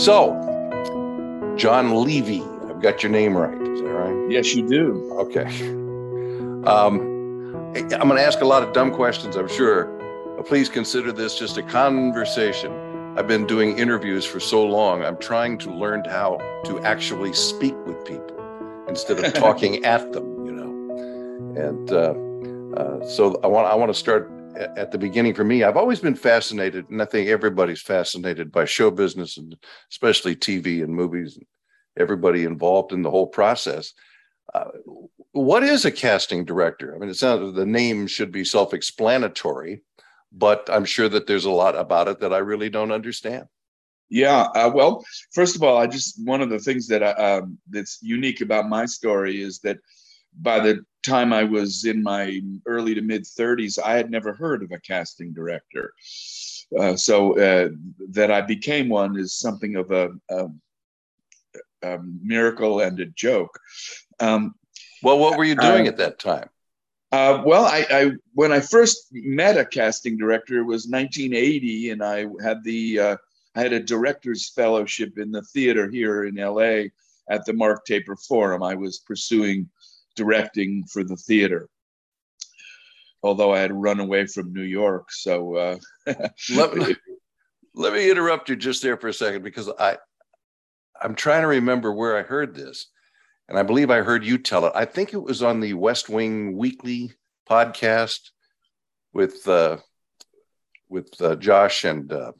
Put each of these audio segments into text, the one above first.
So, John Levey, I've got your name right. Is that right? Yes, you do. Okay. Um, I'm going to ask a lot of dumb questions, I'm sure. But please consider this just a conversation. I've been doing interviews for so long, I'm trying to learn how to actually speak with people instead of talking at them, you know. And uh, uh, so I want, I want to start at the beginning for me. I've always been fascinated, and I think everybody's fascinated by show business and especially TV and movies and everybody involved in the whole process. Uh, what is a casting director? I mean, it sounds the name should be self-explanatory, but I'm sure that there's a lot about it that I really don't understand. Yeah, uh, well, first of all, I just one of the things that I, um, that's unique about my story is that by the time I was in my early to mid 30s, I had never heard of a casting director. Uh, so uh, that I became one is something of a, a, a miracle and a joke. Um, well, what were you doing uh, at that time? Uh, well, I, I, when I first met a casting director it was 1980, and I had the uh, I had a director's fellowship in the theater here in LA at the Mark Taper Forum. I was pursuing directing for the theater, although I had run away from New York. So uh, let me let me interrupt you just there for a second because I I'm trying to remember where I heard this and I believe I heard you tell it. I think it was on the West Wing Weekly podcast with uh, with uh, Josh and uh,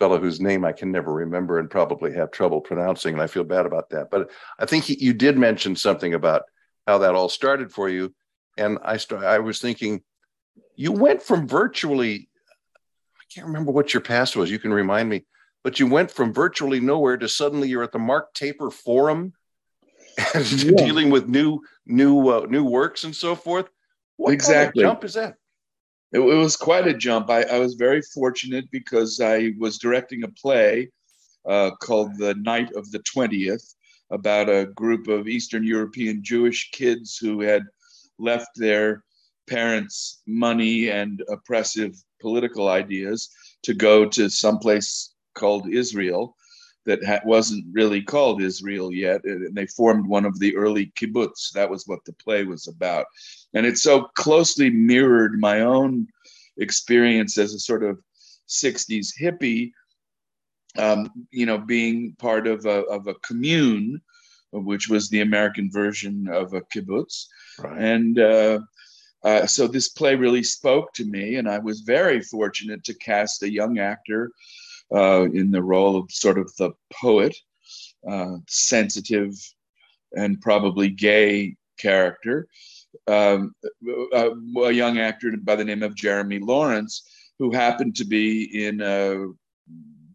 fellow whose name I can never remember and probably have trouble pronouncing, and I feel bad about that. But I think he, you did mention something about how that all started for you, and I st- I was thinking you went from virtually I can't remember what your past was. You can remind me, but you went from virtually nowhere to suddenly you're at the Mark Taper Forum and yeah. dealing with new new uh, new works and so forth. What exactly kind of jump is that? It, it was quite a jump. I, I, was very fortunate because I was directing a play uh, called The Night of the Twentieth about a group of Eastern European Jewish kids who had left their parents' money and oppressive political ideas to go to someplace called Israel that ha- wasn't really called Israel yet. And they formed one of the early kibbutz. That was what the play was about. And it so closely mirrored my own experience as a sort of 60s hippie, um, you know, being part of a, of a commune, which was the American version of a kibbutz. Right. And uh, uh, so this play really spoke to me, and I was very fortunate to cast a young actor uh, in the role of sort of the poet, uh, sensitive and probably gay character. Um, a, a, young actor by the name of Jeremy Lawrence, who happened to be in a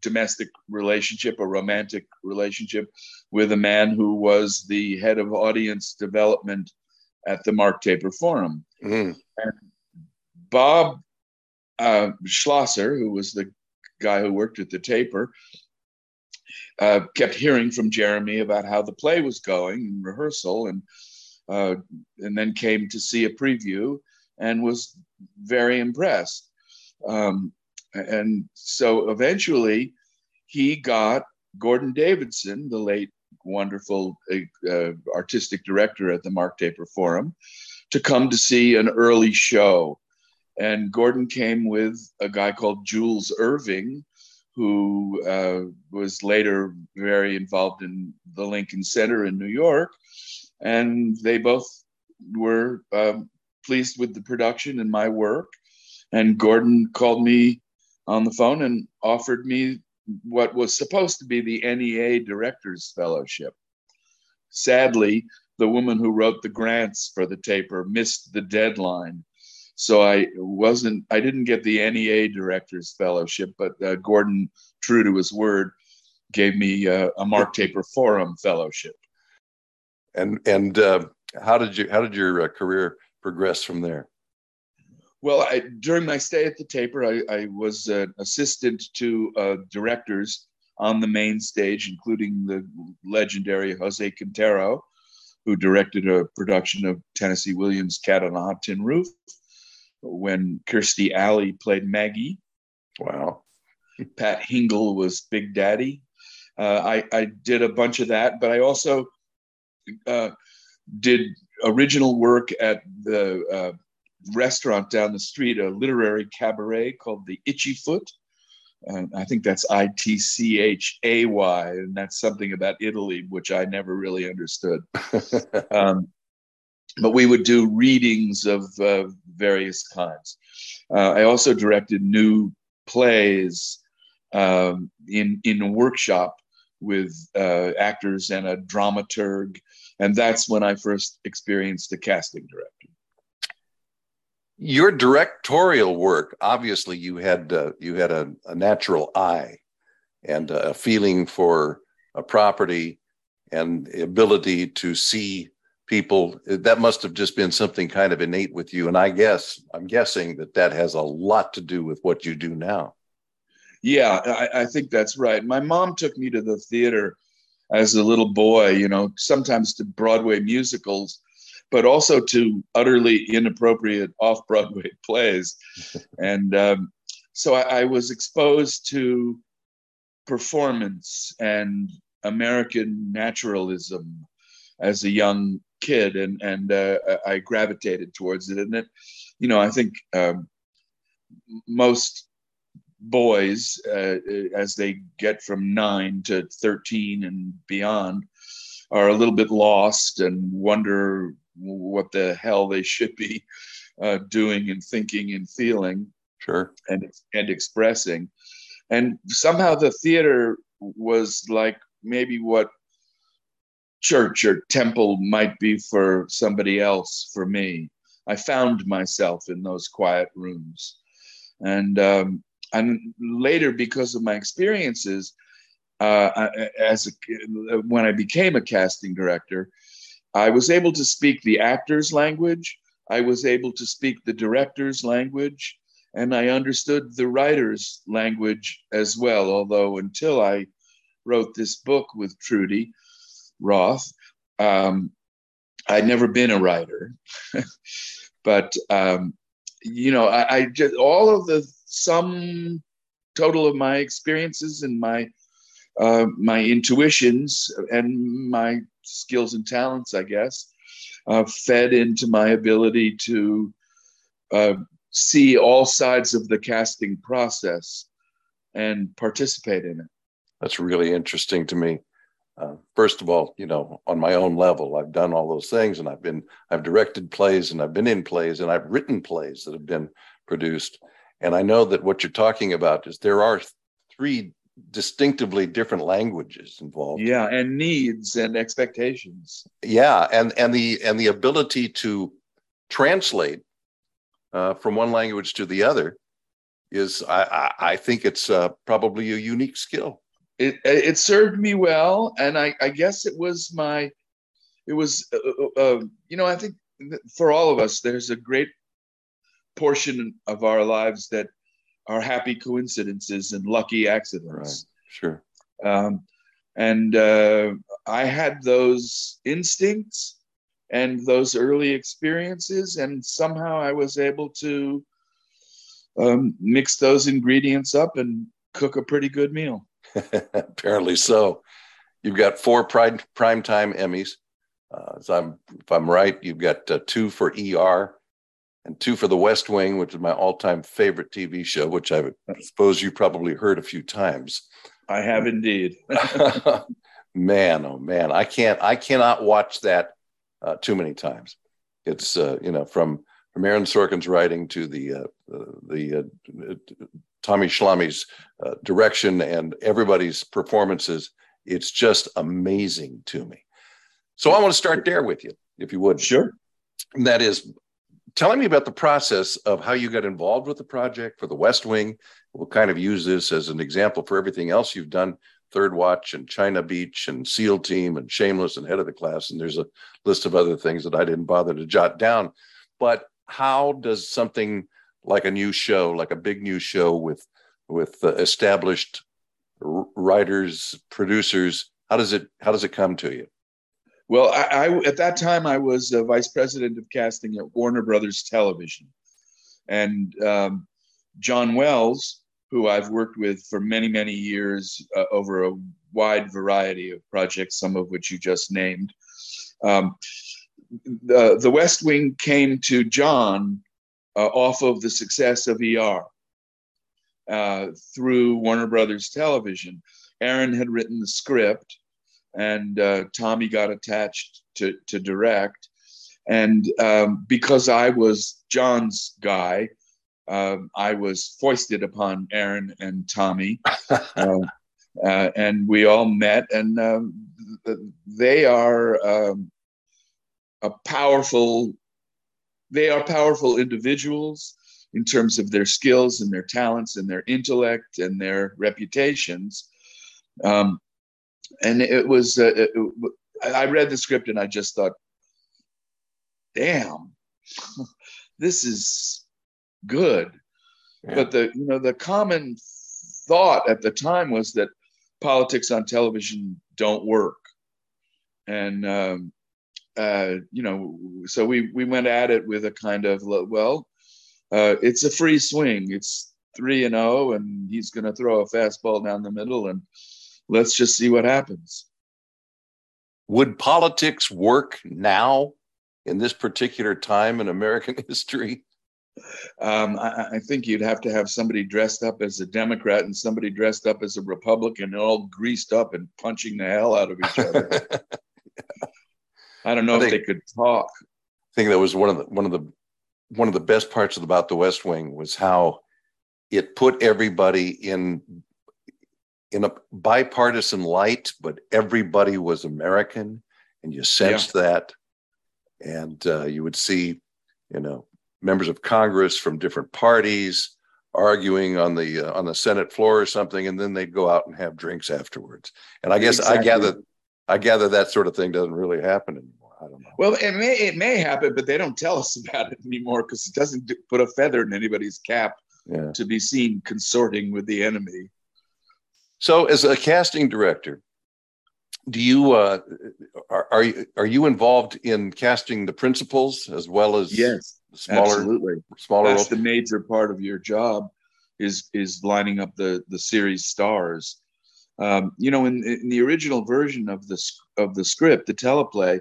domestic relationship, a romantic relationship with a man who was the head of audience development at the Mark Taper Forum. Mm. And Bob uh, Schlosser, who was the guy who worked at the taper, uh, kept hearing from Jeremy about how the play was going in rehearsal, and uh, and then came to see a preview and was very impressed. Um, and so eventually, he got Gordon Davidson, the late wonderful uh, artistic director at the Mark Taper Forum, to come to see an early show and Gordon came with a guy called Jules Irving, who uh, was later very involved in the Lincoln Center in New York. And they both were um, pleased with the production and my work. And Gordon called me on the phone and offered me what was supposed to be the NEA Directors Fellowship. Sadly, the woman who wrote the grants for the taper missed the deadline so I wasn't, I didn't get the NEA Director's Fellowship, but uh, Gordon, true to his word, gave me uh, a Mark Taper Forum Fellowship. And and uh, how did you how did your uh, career progress from there? Well, I, during my stay at the Taper, I, I was an assistant to uh, directors on the main stage, including the legendary Jose Quintero, who directed a production of Tennessee Williams' Cat on a Hot Tin Roof, when Kirstie Alley played Maggie. Wow. Pat Hingle was Big Daddy. Uh, I, I did a bunch of that, but I also uh, did original work at the uh, restaurant down the street, a literary cabaret called the Itchey Foot. And I think that's I T C H A Y, and that's something about Italy, which I never really understood. um, but we would do readings of uh, various kinds. Uh, I also directed new plays um, in in a workshop with uh, actors and a dramaturg, and that's when I first experienced a casting director. Your directorial work, obviously, you had uh, you had a, a, natural eye and a feeling for a property and ability to see people. That must have just been something kind of innate with you. And i guess i'm guessing that that has a lot to do with what you do now. Yeah I, I, think that's right. My mom took me to the theater as a little boy you know sometimes to broadway musicals but also to utterly inappropriate off-broadway plays and um, so I, I was exposed to performance and american naturalism as a young kid, and and uh, I gravitated towards it. And it, you know, I think um, most boys, uh, as they get from nine to thirteen and beyond, are a little bit lost and wonder what the hell they should be uh, doing and thinking and feeling. Sure. And and expressing, and somehow the theater was like maybe what church or temple might be for somebody else for me. I found myself in those quiet rooms. And, um, and later, because of my experiences, uh, as a, when I became a casting director, I was able to speak the actor's language. I was able to speak the director's language, and I understood the writer's language as well. Although until I wrote this book with Trudy, Roth. Um, I'd never been a writer, but um, you know, I, I, just all of the sum total of my experiences and my uh, my intuitions and my skills and talents, I guess, uh, fed into my ability to uh, see all sides of the casting process and participate in it. That's really interesting to me uh, first of all, you know, on my own level, I've done all those things, and I've been, I've directed plays, and I've been in plays, and I've written plays that have been produced, and I know that what you're talking about is there are three distinctively different languages involved. Yeah, and needs and expectations. Yeah, and and the and the ability to translate uh, from one language to the other is, I I, I think it's uh, probably a unique skill it it served me well, and I, I guess it was my, it was, uh, uh, uh, you know, I think for all of us, there's a great portion of our lives that are happy coincidences and lucky accidents. Right. Sure. Um, and uh, I had those instincts and those early experiences, and somehow I was able to um, mix those ingredients up and cook a pretty good meal. Apparently so. You've got four prime prime time Emmys. Uh, so I'm, if I'm right, you've got uh, two for ER and two for The West Wing, which is my all-time favorite TV show, which I suppose you probably heard a few times. I have indeed. man, oh man, I can't, I cannot watch that uh, too many times. It's uh, you know from from Aaron Sorkin's writing to the uh, the uh, Tommy Schlamme's uh, direction and everybody's performances. It's just amazing to me. So I want to start there with you, if you would. Sure. And that is telling me about the process of how you got involved with the project for the West Wing. We'll kind of use this as an example for everything else you've done Third Watch and China Beach and SEAL Team and Shameless and Head of the Class. And there's a list of other things that I didn't bother to jot down. But how does something like a new show, like a big new show with with uh, established writers, producers? How does it how does it come to you? Well, I, I at that time I was a vice president of casting at Warner Brothers Television, and um, John Wells, who I've worked with for many many years uh, over a wide variety of projects, some of which you just named. Um, the, the West Wing came to John uh, off of the success of ER through Warner Brothers Television. Aaron had written the script, and uh, Tommy got attached to, to direct. And um, because I was John's guy, um, I was foisted upon Aaron and Tommy. uh, uh, and we all met, and um, they are um, a powerful. They are powerful individuals in terms of their skills and their talents and their intellect and their reputations. Um, and it was, uh, it, I read the script and I just thought, damn, this is good. Yeah. But the, you know, the common thought at the time was that politics on television don't work. And, um, uh, you know, so we, we went at it with a kind of, well, uh, it's a free swing. It's three and zero, oh, and he's going to throw a fastball down the middle, and let's just see what happens. Would politics work now in this particular time in American history? Um, I, I, think you'd have to have somebody dressed up as a Democrat and somebody dressed up as a Republican, all greased up and punching the hell out of each other. I don't know I if think, they could talk. I think that was one of the one of the one of the best parts about the West Wing was how it put everybody in in a bipartisan light, but everybody was American, and you sensed yeah. that. And uh, you would see, you know, members of Congress from different parties arguing on the uh, on the Senate floor or something, and then they'd go out and have drinks afterwards. And I guess exactly. I gather I gather that sort of thing doesn't really happen anymore. I don't know. Well, it may it may happen, but they don't tell us about it anymore because it doesn't put a feather in anybody's cap yeah. to be seen consorting with the enemy. So, as a casting director, do you uh, are are you, are you involved in casting the principals as well as yes, smaller absolutely smaller? That's roles? the major part of your job is is lining up the the series stars. Um, you know, in, in the original version of the of the script, the teleplay,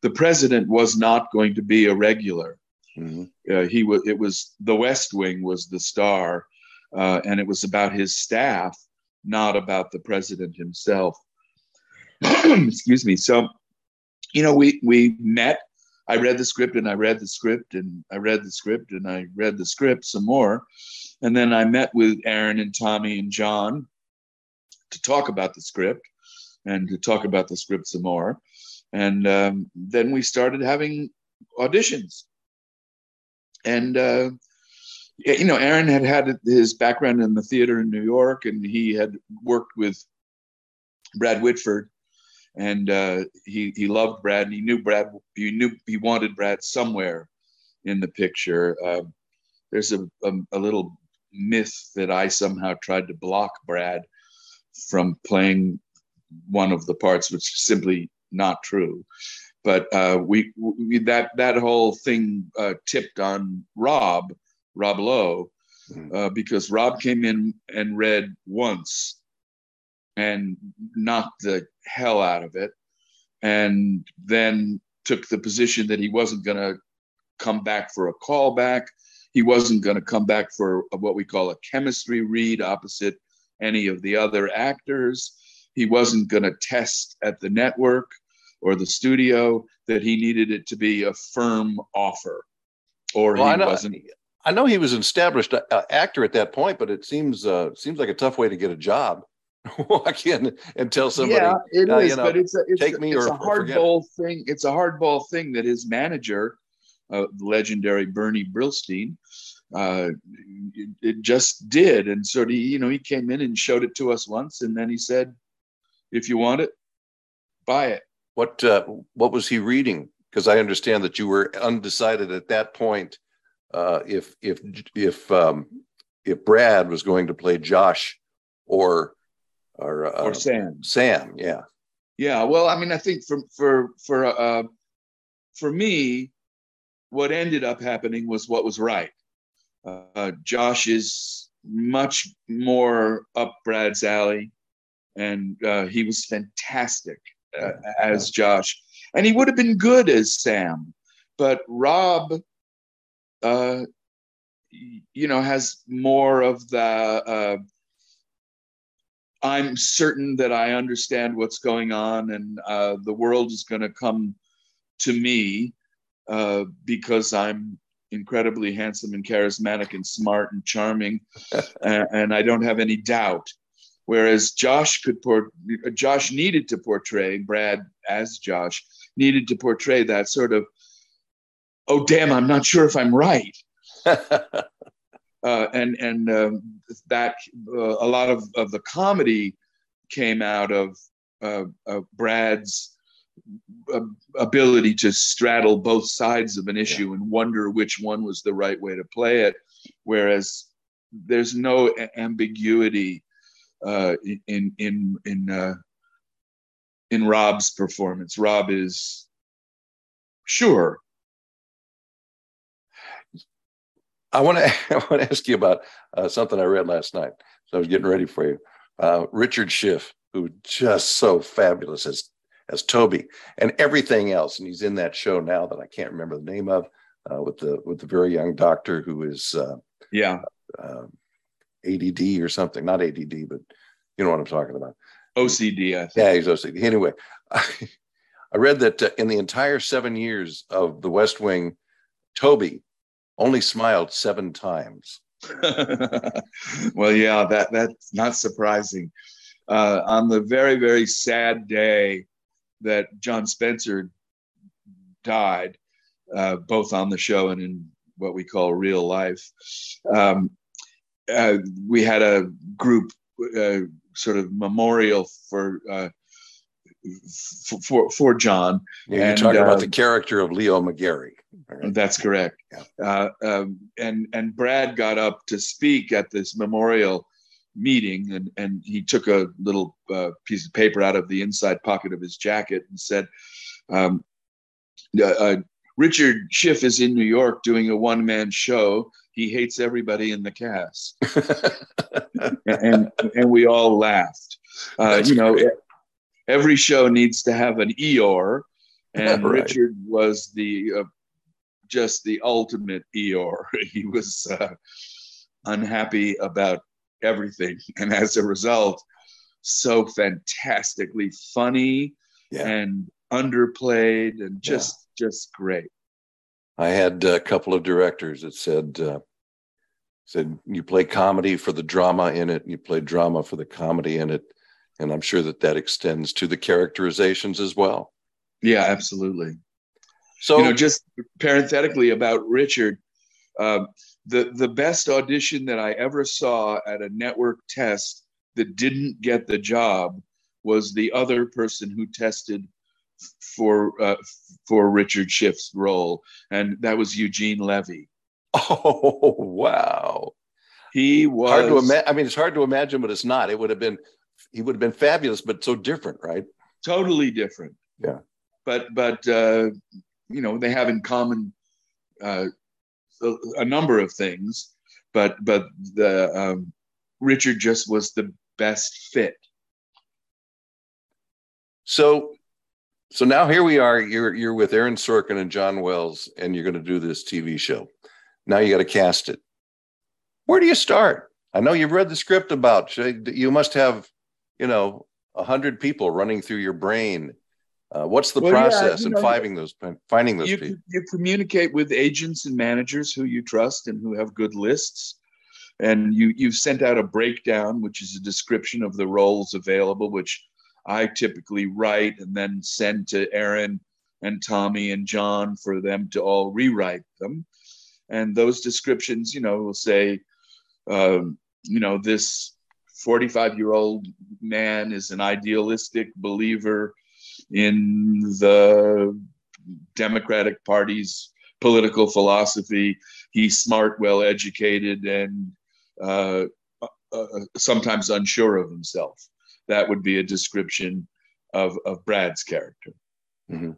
the president was not going to be a regular. Mm-hmm. Uh, he was. It was the West Wing was the star, uh, and it was about his staff, not about the president himself. Excuse me. So, you know, we we met. I read the script and I read the script and I read the script and I read the script some more, and then I met with Aaron and Tommy and John to talk about the script and to talk about the script some more. And um, then we started having auditions. And, uh, you know, Aaron had had his background in the theater in New York, and he had worked with Brad Whitford, and uh, he he loved Brad, and he knew Brad. He knew he wanted Brad somewhere in the picture. Uh, there's a, a, a little myth that I somehow tried to block Brad from playing one of the parts, which is simply not true. But uh, we, we, that that whole thing uh, tipped on Rob Rob Lowe mm-hmm. uh, because Rob came in and read once and knocked the hell out of it, and then took the position that he wasn't going to come back for a callback. He wasn't going to come back for what we call a chemistry read opposite any of the other actors. He wasn't going to test at the network or the studio that he needed it to be a firm offer or well, he wasn't I know he was an established uh, actor at that point, but it seems uh, seems like a tough way to get a job. Walk in and tell somebody, yeah, it uh, is, you know, but it's a, it's take a, me it's or, a hardball thing. It's a hardball thing that his manager, uh, legendary Bernie Brillstein, uh, it, it, just did, and so he, you know, he came in and showed it to us once, and then he said, "If you want it, buy it." What uh, what was he reading? Because I understand that you were undecided at that point uh, if if if um, if Brad was going to play Josh or or, uh, or Sam. Sam, yeah, yeah. Well, I mean, I think for for for uh, for me, what ended up happening was what was right. Uh, Josh is much more up Brad's alley. and uh, he was fantastic uh, as Josh, and he would have been good as Sam, but Rob, uh, you know, has more of the. Uh, I'm certain that I understand what's going on, and uh, the world is going to come to me uh, because I'm incredibly handsome and charismatic and smart and charming, and, and, I don't have any doubt. Whereas Josh could port, Josh needed to portray Brad as Josh needed to portray that sort of, oh damn, I'm not sure if I'm right. uh, and and um, that uh, a lot of, of the comedy came out of uh, of Brad's ability to straddle both sides of an issue yeah. and wonder which one was the right way to play it whereas there's no ambiguity uh, in in in uh, in Rob's performance. Rob is sure. I want to I want to ask you about uh, something I read last night. So I was getting ready for you. Uh, Richard Schiff, who just so fabulous as as Toby and everything else. And he's in that show now that I can't remember the name of uh, with the with the very young doctor who is uh, yeah uh, ADD or something, not ADD, but you know what I'm talking about. OCD. I think. Yeah, he's OCD. Anyway, I, I read that uh, in the entire seven years of The West Wing, Toby only smiled seven times. well, yeah, that that's not surprising. Uh, on the very very sad day that John Spencer died, uh, both on the show and in what we call real life. Um, uh, we had a group uh, sort of memorial for uh, for for John. Yeah, you're talking about the character of Leo McGarry. Right? That's correct. Yeah. Uh, um, and and Brad got up to speak at this memorial meeting and, and he took a little uh, piece of paper out of the inside pocket of his jacket and said, um, uh, uh, Richard Schiff is in New York doing a one man show. He hates everybody in the cast. and, and we all laughed. Uh, you know, great. Every show needs to have an Eeyore, and right. Richard was the uh, just the ultimate Eeyore. he was uh, unhappy about everything. And as a result, so fantastically funny yeah. and underplayed and just yeah. just great. I had a couple of directors that said uh, said you play comedy for the drama in it, you play drama for the comedy in it, and I'm sure that that extends to the characterizations as well. Yeah, absolutely. So you know, just parenthetically about Richard, uh, the the best audition that I ever saw at a network test that didn't get the job was the other person who tested for uh, for Richard Schiff's role, and that was Eugene Levy. Oh wow! He was hard to imagine. I mean, it's hard to imagine, but it's not. It would have been he would have been fabulous, but so different, right? Totally different. Yeah. But but uh, you know they have in common uh, a, a number of things, but but the um, Richard just was the best fit. So, so now here we are. You're you're with Aaron Sorkin and John Wells, and you're going to do this TV show. Now you got to cast it. Where do you start? I know you've read the script about. You must have, you know, a hundred people running through your brain uh, what's the well, process yeah, in know, finding those finding those you, people? You communicate with agents and managers who you trust and who have good lists, and you you've sent out a breakdown, which is a description of the roles available, which I typically write and then send to Aaron and Tommy and John for them to all rewrite them. And those descriptions, you know, will say, um, you know, this 45 year old man is an idealistic believer in the Democratic Party's political philosophy. He's smart, well educated, and uh, uh, sometimes unsure of himself. That would be a description of, of Brad's character. Mm-hmm.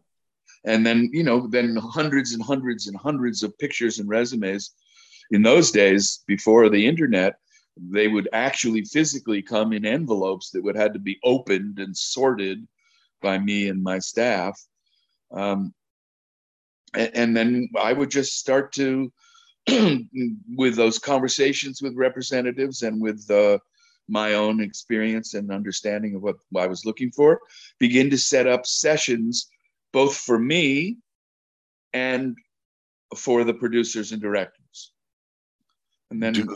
And then, you know, then hundreds and hundreds and hundreds of pictures and resumes. In those days, before the internet, they would actually physically come in envelopes that would have to be opened and sorted by me and my staff. Um, and, and, then I would just start to, with those conversations with representatives and with uh, my own experience and understanding of what I was looking for, begin to set up sessions both for me and for the producers and directors. And then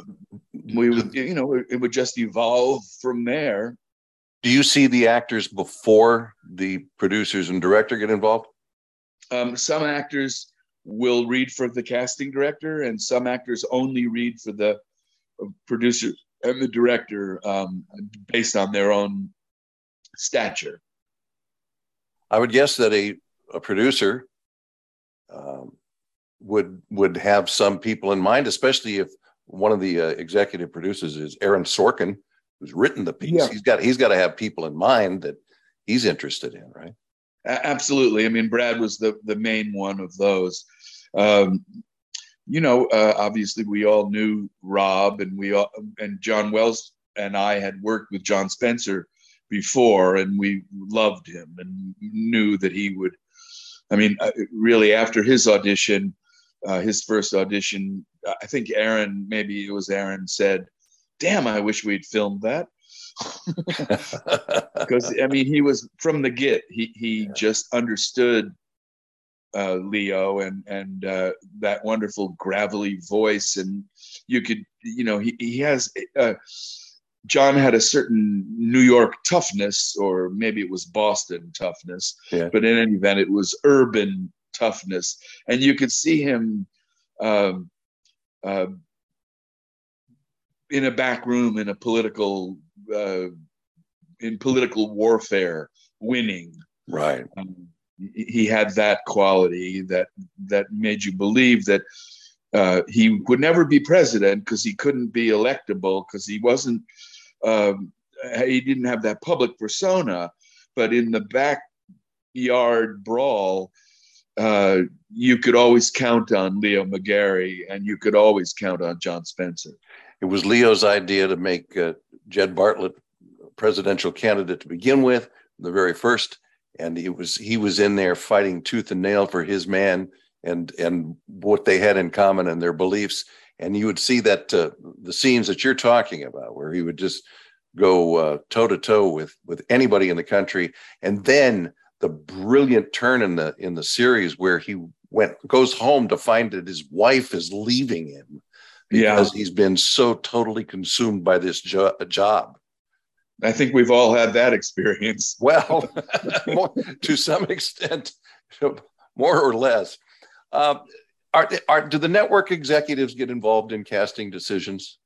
we would, you know, it would just evolve from there. Do you see the actors before the producers and director get involved? Um, some actors will read for the casting director, and some actors only read for the uh, producer and the director um, based on their own stature. I would guess that a, a producer um, would would have some people in mind, especially if one of the uh, executive producers is Aaron Sorkin, who's written the piece. Yeah. He's got he's got to have people in mind that he's interested in, right? Absolutely. I mean, Brad was the the main one of those. Um, you know, uh, obviously we all knew Rob, and we all, and John Wells and I had worked with John Spencer before, and we loved him and knew that he would. I mean, uh, really, after his audition, uh, his first audition, I think Aaron, maybe it was Aaron, said, "Damn, I wish we'd filmed that." Because I mean, he was from the get. He he yeah. just understood uh, Leo and and uh, that wonderful gravelly voice, and you could you know he he has. Uh, John had a certain New York toughness, or maybe it was Boston toughness, yeah. but in any event, it was urban toughness, and you could see him um, uh, in a back room in a political uh, in political warfare, winning. Right. Um, he had that quality that that made you believe that uh, he would never be president because he couldn't be electable because he wasn't um, he didn't have that public persona but in the backyard brawl uh, you could always count on leo mcgarry and you could always count on john spencer. It was leo's idea to make uh, jed bartlet presidential candidate to begin with the very first and he was he was in there fighting tooth and nail for his man and and what they had in common and their beliefs. And you would see that uh, the scenes that you're talking about where he would just go toe to toe with with anybody in the country. And then the brilliant turn in the in the series where he went goes home to find that his wife is leaving him because yeah. he's been so totally consumed by this jo- job I think we've all had that experience. Well, more, to some extent, more or less. Uh, are, are, do the network executives get involved in casting decisions?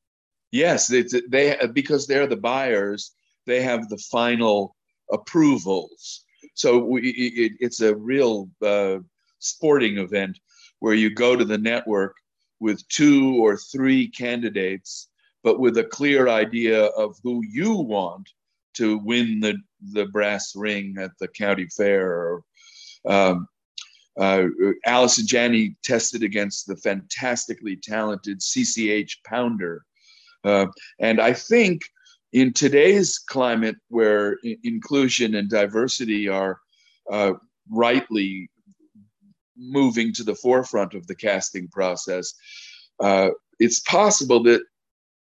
Yes, they because they're the buyers. They have the final approvals. So we, it, it's a real uh, sporting event where you go to the network with two or three candidates but with a clear idea of who you want to win the, the brass ring at the county fair. Um, uh, Allison Janney tested against the fantastically talented CCH Pounder. Uh, and I think in today's climate where inclusion and diversity are uh, rightly moving to the forefront of the casting process, uh, it's possible that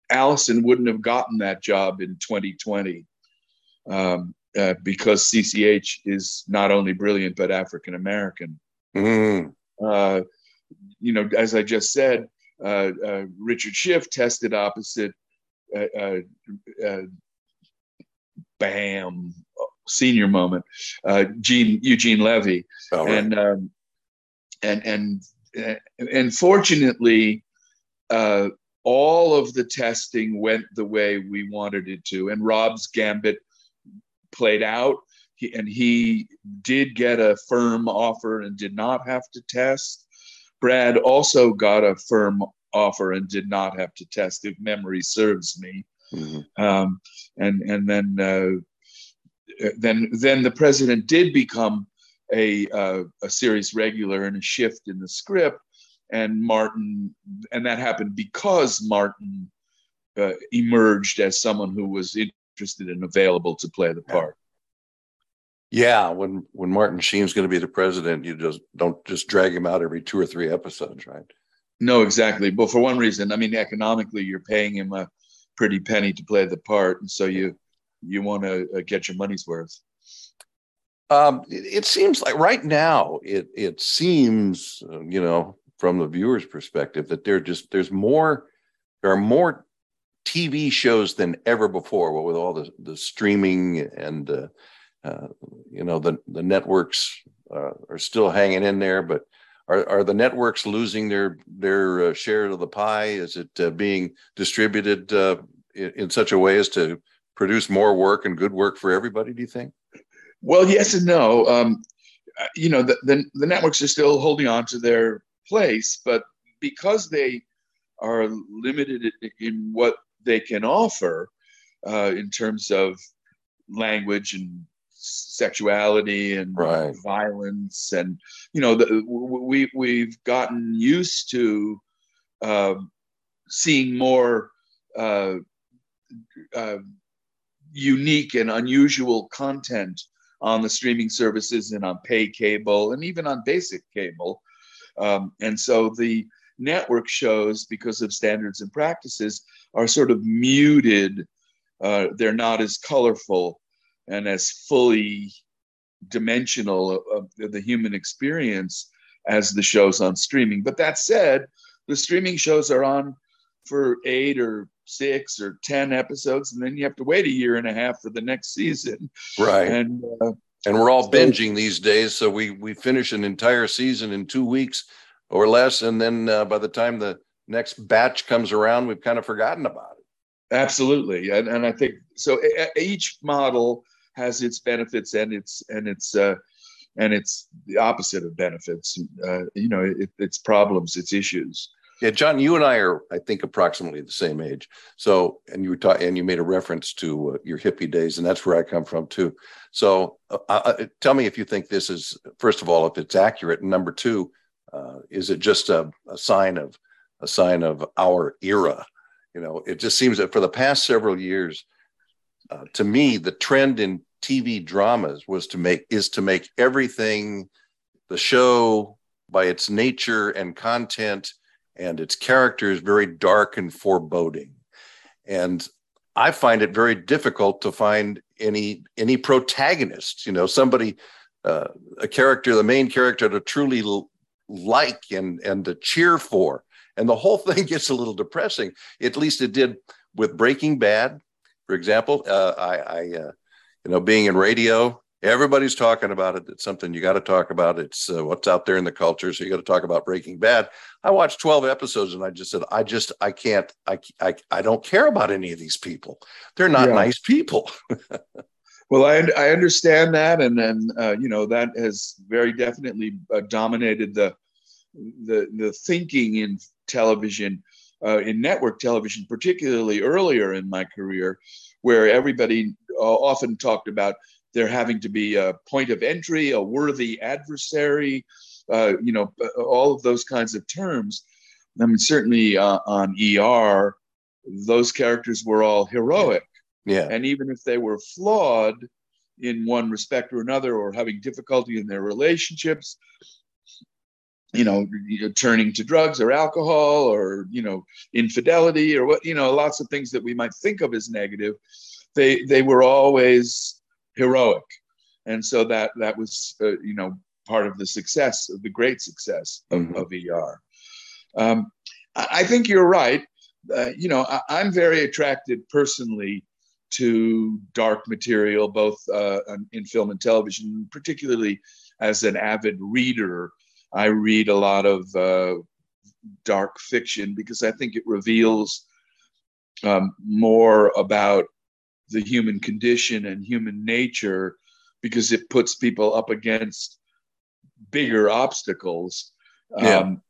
Allison wouldn't have gotten that job in 2020 um, uh, because CCH is not only brilliant but African American. Mm. Uh, you know, as I just said, uh, uh Richard Schiff tested opposite uh, uh, Bam senior moment, Gene Eugene Levy, oh, right. and um, and and and fortunately. Uh, all of the testing went the way we wanted it to. And Rob's gambit played out. He, and he did get a firm offer and did not have to test. Brad also got a firm offer and did not have to test, if memory serves me. Mm-hmm. Um, and and then uh, then then the president did become a uh, a series regular and a shift in the script and Martin, and that happened because Martin uh, emerged as someone who was interested and available to play the part. Yeah, when when Martin Sheen's going to be the president, you just don't just drag him out every two or three episodes, right? No, exactly. But for one reason, I mean, economically, you're paying him a pretty penny to play the part, and so you you want to uh, get your money's worth. Um, it, it, seems like right now, it it seems you know from the viewer's perspective that there just there's more there are more TV shows than ever before. with all the the streaming and uh, uh, you know the the networks uh, are still hanging in there, but are, are the networks losing their their uh, share of the pie? Is it uh, being distributed uh, in, in, such a way as to produce more work and good work for everybody? Do you think? Well, yes and no. Um, you know, the, the, the networks are still holding on to their place, but because they are limited in what they can offer uh, in terms of language and sexuality and right. violence and you know the, we we've gotten used to uh, seeing more uh, uh, unique and unusual content on the streaming services and on pay cable and even on basic cable um, and so the network shows because of standards and practices are sort of muted uh, they're not as colorful and as fully dimensional of, the human experience as the shows on streaming. But that said, the streaming shows are on for eight or six or ten episodes, and then you have to wait a year and a half for the next season. Right. And uh, and we're all so, binging these days, so we we finish an entire season in two weeks or less, and then uh, by the time the next batch comes around, we've kind of forgotten about it. Absolutely, and and I think so. Each model has its benefits and its and its uh, and it's the opposite of benefits. Uh, you know, it, it's problems, it's issues. Yeah, John, you and I are, I think, approximately the same age. So, and you were talking, and you made a reference to uh, your hippie days, and that's where I come from too. So, uh, uh, tell me if you think this is, first of all, if it's accurate, and number two, uh, is it just a, a sign of a sign of our era? You know, it just seems that for the past several years, uh, to me, the trend in TV dramas was to make is to make everything the show by its nature and content and its characters very dark and foreboding. And I find it very difficult to find any any protagonists, you know, somebody uh, a character, the main character to truly l- like and and to cheer for. And the whole thing gets a little depressing. At least it did with Breaking Bad for example, uh, I, I uh, you know, being in radio, everybody's talking about it. It's something you got to talk about. It's uh, what's out there in the culture. So you got to talk about Breaking Bad. I watched 12 episodes and I just said, I just, I can't, I, I, I don't care about any of these people. They're not yeah. nice people. well, I, I understand that. And then, uh, you know, that has very definitely uh, dominated the, the, the thinking in television uh, in network television, particularly earlier in my career, where everybody often talked about there having to be a point of entry, a worthy adversary, uh, you know, uh, all of those kinds of terms. I mean, certainly uh, on ER, those characters were all heroic. Yeah. And even if they were flawed in one respect or another, or having difficulty in their relationships, you know, turning to drugs or alcohol or, you know, infidelity or what, you know, lots of things that we might think of as negative. They, they were always heroic. And so that, that was, uh, you know, part of the success of the great success of, mm-hmm. of ER. Um, I think you're right. Uh, you know, I, am very attracted personally to dark material, both uh, in film and television, particularly as an avid reader I read a lot of uh, dark fiction because I think it reveals um, more about the human condition and human nature because it puts people up against bigger obstacles yeah. um,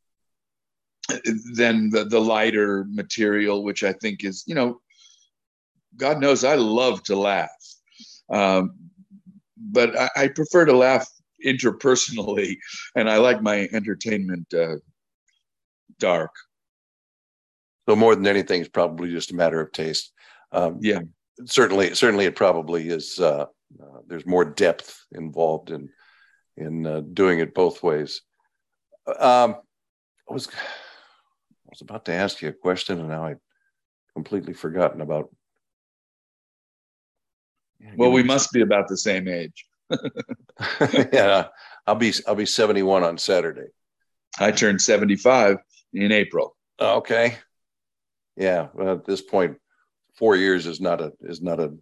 than the, the lighter material, which I think is, you know, God knows I love to laugh. Um, but I, I, prefer to laugh interpersonally, and I like my entertainment uh, dark. So more than anything, it's probably just a matter of taste. Um, yeah, certainly, certainly, it probably is. Uh, uh, there's more depth involved in in uh, doing it both ways. Um, I was I was about to ask you a question, and now I completely forgotten about. Well, we must be about the same age. yeah, I'll be I'll be 71 on Saturday. I turned 75 in April. Okay. Yeah. Well, at this point, four years is not a is not a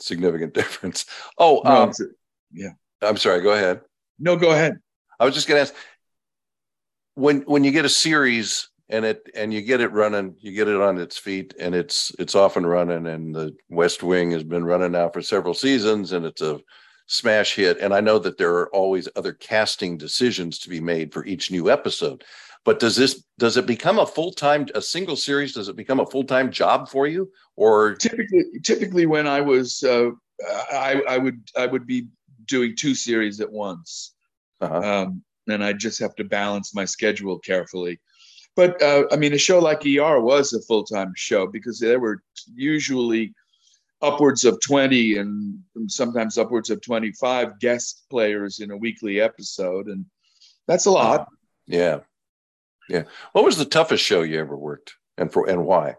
significant difference. Oh, no, um, yeah. I'm sorry. Go ahead. No, go ahead. I was just going to ask when when you get a series and it and you get it running, you get it on its feet, and it's it's off and running. And the West Wing has been running now for several seasons, and it's a smash hit. And I know that there are always other casting decisions to be made for each new episode. But does this does it become a full time a single series? Does it become a full time job for you? Or typically, typically when I was uh, I, I would I would be doing two series at once, uh-huh. um, and I just have to balance my schedule carefully. But uh, I mean, a show like ER was a full time show because there were usually upwards of 20 and sometimes upwards of 25 guest players in a weekly episode and that's a lot yeah yeah what was the toughest show you ever worked and for and why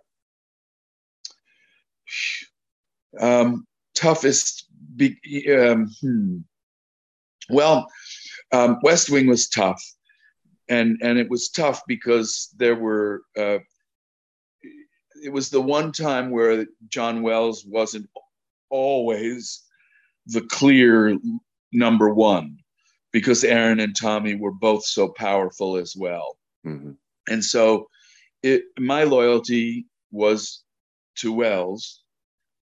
um, toughest be, um, hmm. well um, west wing was tough and and it was tough because there were uh, it was the one time where John Wells wasn't always the clear number one because Aaron and Tommy were both so powerful as well. Mm-hmm. And so it, my loyalty was to Wells.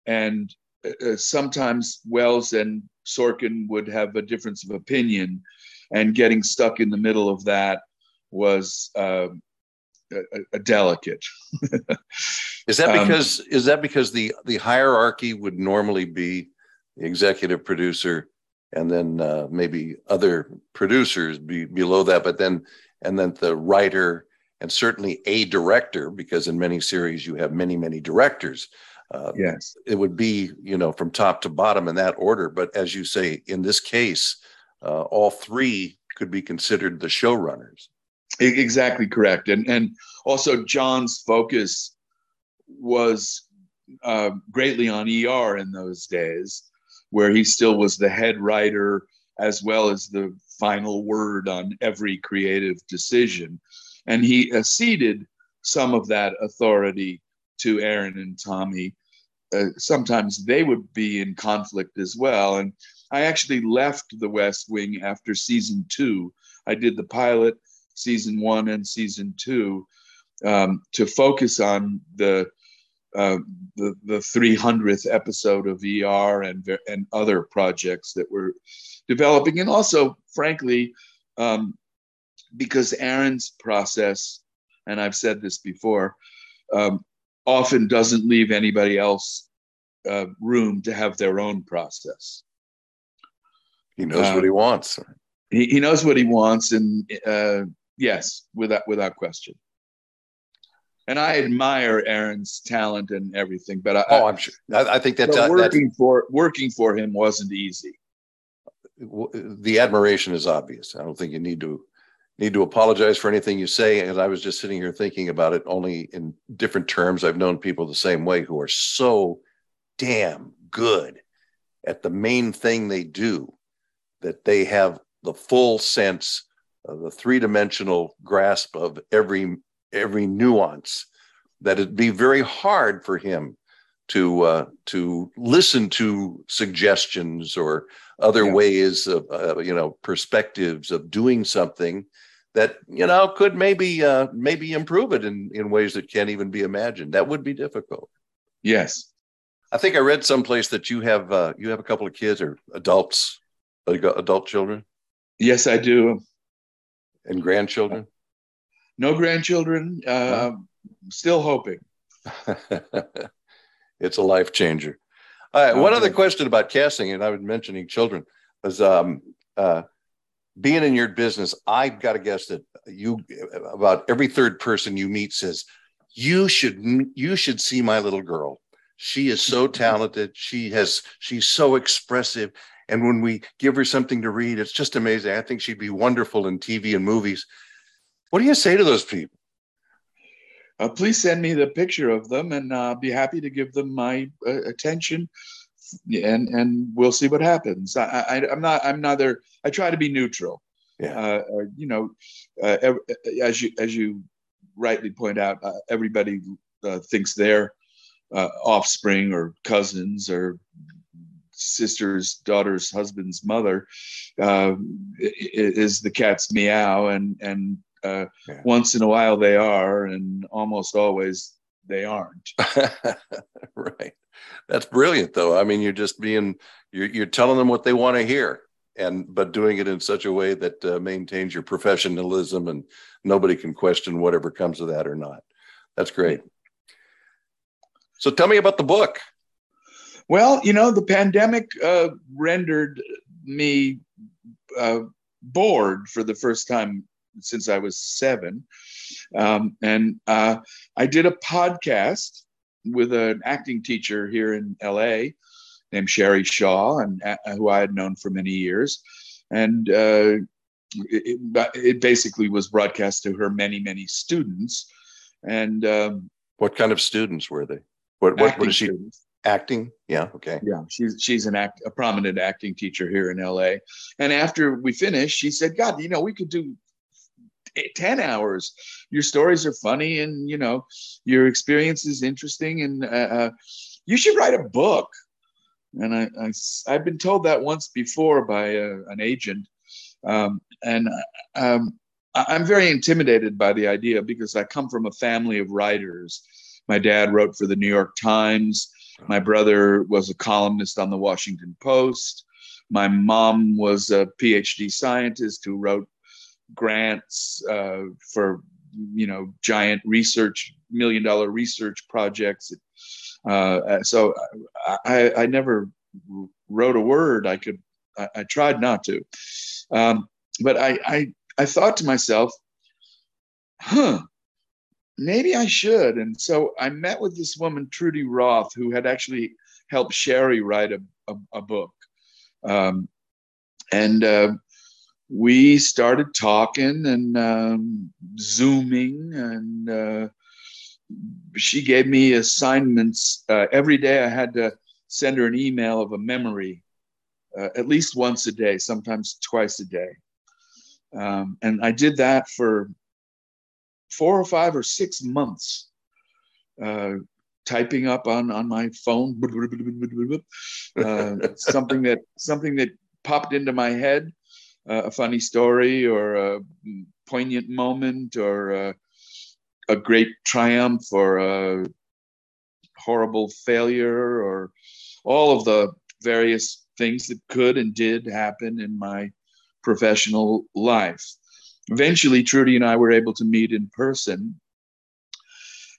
And uh, uh sometimes Wells and Sorkin would have a difference of opinion. And getting stuck in the middle of that was uh, a, a delicate. is that um, because um, is that because the the hierarchy would normally be the executive producer and then uh, maybe other producers be below that, but then and then the writer and certainly a director because in many series you have many many directors. Uh, yes, it would be you know from top to bottom in that order. But as you say, in this case, uh, all three could be considered the showrunners. Exactly correct, and and also John's focus was uh, greatly on ER in those days, where he still was the head writer as well as the final word on every creative decision, and he ceded some of that authority to Aaron and Tommy. Uh, sometimes they would be in conflict as well, and I actually left the West Wing after season two. I did the pilot season one and season two um, to focus on the uh, the the 300th episode of ER and and other projects that we're developing, and also, frankly, um, because Aaron's process, and I've said this before, um, often doesn't leave anybody else uh, room to have their own process. He knows what he wants. He, he knows what he wants, and uh, Yes, without without question. And I admire Aaron's talent and everything, but I, oh, I'm sure. I, I think that uh, working for working for him wasn't easy. The admiration is obvious. I don't think you need to need to apologize for anything you say. And I was just sitting here thinking about it only in different terms. I've known people the same way who are so damn good at the main thing they do that they have the full sense the three dimensional grasp of every every nuance that it'd be very hard for him to uh, to listen to suggestions or other yeah. ways of uh, you know perspectives of doing something that you know could maybe uh, maybe improve it in in ways that can't even be imagined. That would be difficult. Yes, I think I read someplace that you have uh, you have a couple of kids or adults, adult children. Yes, I do and grandchildren? No grandchildren. Uh, Still hoping. it's a life changer. All right. One other question about casting, and I was mentioning children, was um, uh, being in your business. I've got to guess that you about every third person you meet says, you should you should see my little girl. She is so talented. She has she's so expressive. And when we give her something to read, it's just amazing. I think she'd be wonderful in TV and movies. What do you say to those people? Uh, please send me the picture of them, and I'll uh, be happy to give them my uh, attention. And and we'll see what happens. I, I am not I'm neither. I try to be neutral. Yeah. Uh, uh, you know, uh, as you as you rightly point out, everybody thinks their offspring or cousins or sister's daughter's husband's mother uh, is the cat's meow and and uh, yeah. once in a while they are and almost always they aren't. Right. That's brilliant though. I mean you're just being you're, you're telling them what they want to hear and but doing it in such a way that uh, maintains your professionalism and nobody can question whatever comes of that or not. That's great. So tell me about the book. Well, you know, the pandemic uh, rendered me uh, bored for the first time since I was seven. Um, and uh, I did a podcast with an acting teacher here in LA named Sherry Shaw, and uh, who I had known for many years. And uh, it, it, basically was broadcast to her many, many students. And um, what kind of students were they? What, what, what is she? Students acting yeah okay yeah she's she's an act a prominent acting teacher here in la and after we finished she said god you know we could do 10 hours. Your stories are funny and you know your experience is interesting and uh, uh you should write a book. And I, I have been told that once before by a, uh, an agent um, and um, i'm very intimidated by the idea because i come from a family of writers. My dad wrote for the new york times. My brother was a columnist on the Washington Post. My mom was a PhD scientist who wrote grants uh, for you know giant research million dollar research projects uh, so I, I never wrote a word i could i, I tried not to um, but I, I i thought to myself huh maybe I should. And so I met with this woman, Trudy Roth, who had actually helped Sherry write a, a, a book. Um, and uh, we started talking and um, Zooming, and uh, she gave me assignments. Uh, every day I had to send her an email of a memory, uh, at least once a day, sometimes twice a day. Um, and I did that for four or five or six months uh, typing up on on my phone uh, something that something that popped into my head a funny story or a poignant moment or a, a great triumph or a horrible failure or all of the various things that could and did happen in my professional life. Eventually Trudy and I were able to meet in person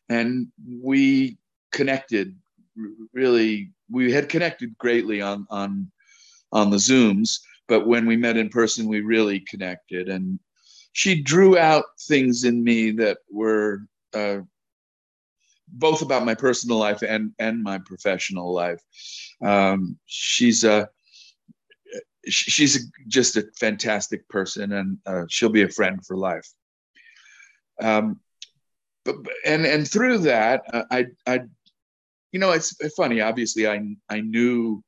and we connected really we had connected greatly on on on the zooms but when we met in person we really connected and she drew out things in me that were uh, both about my personal life and and my professional life um, she's a she's a, just a fantastic person, and uh, she'll be a friend for life. Um, but and and through that, uh, I I, you know, it's funny. Obviously, I I knew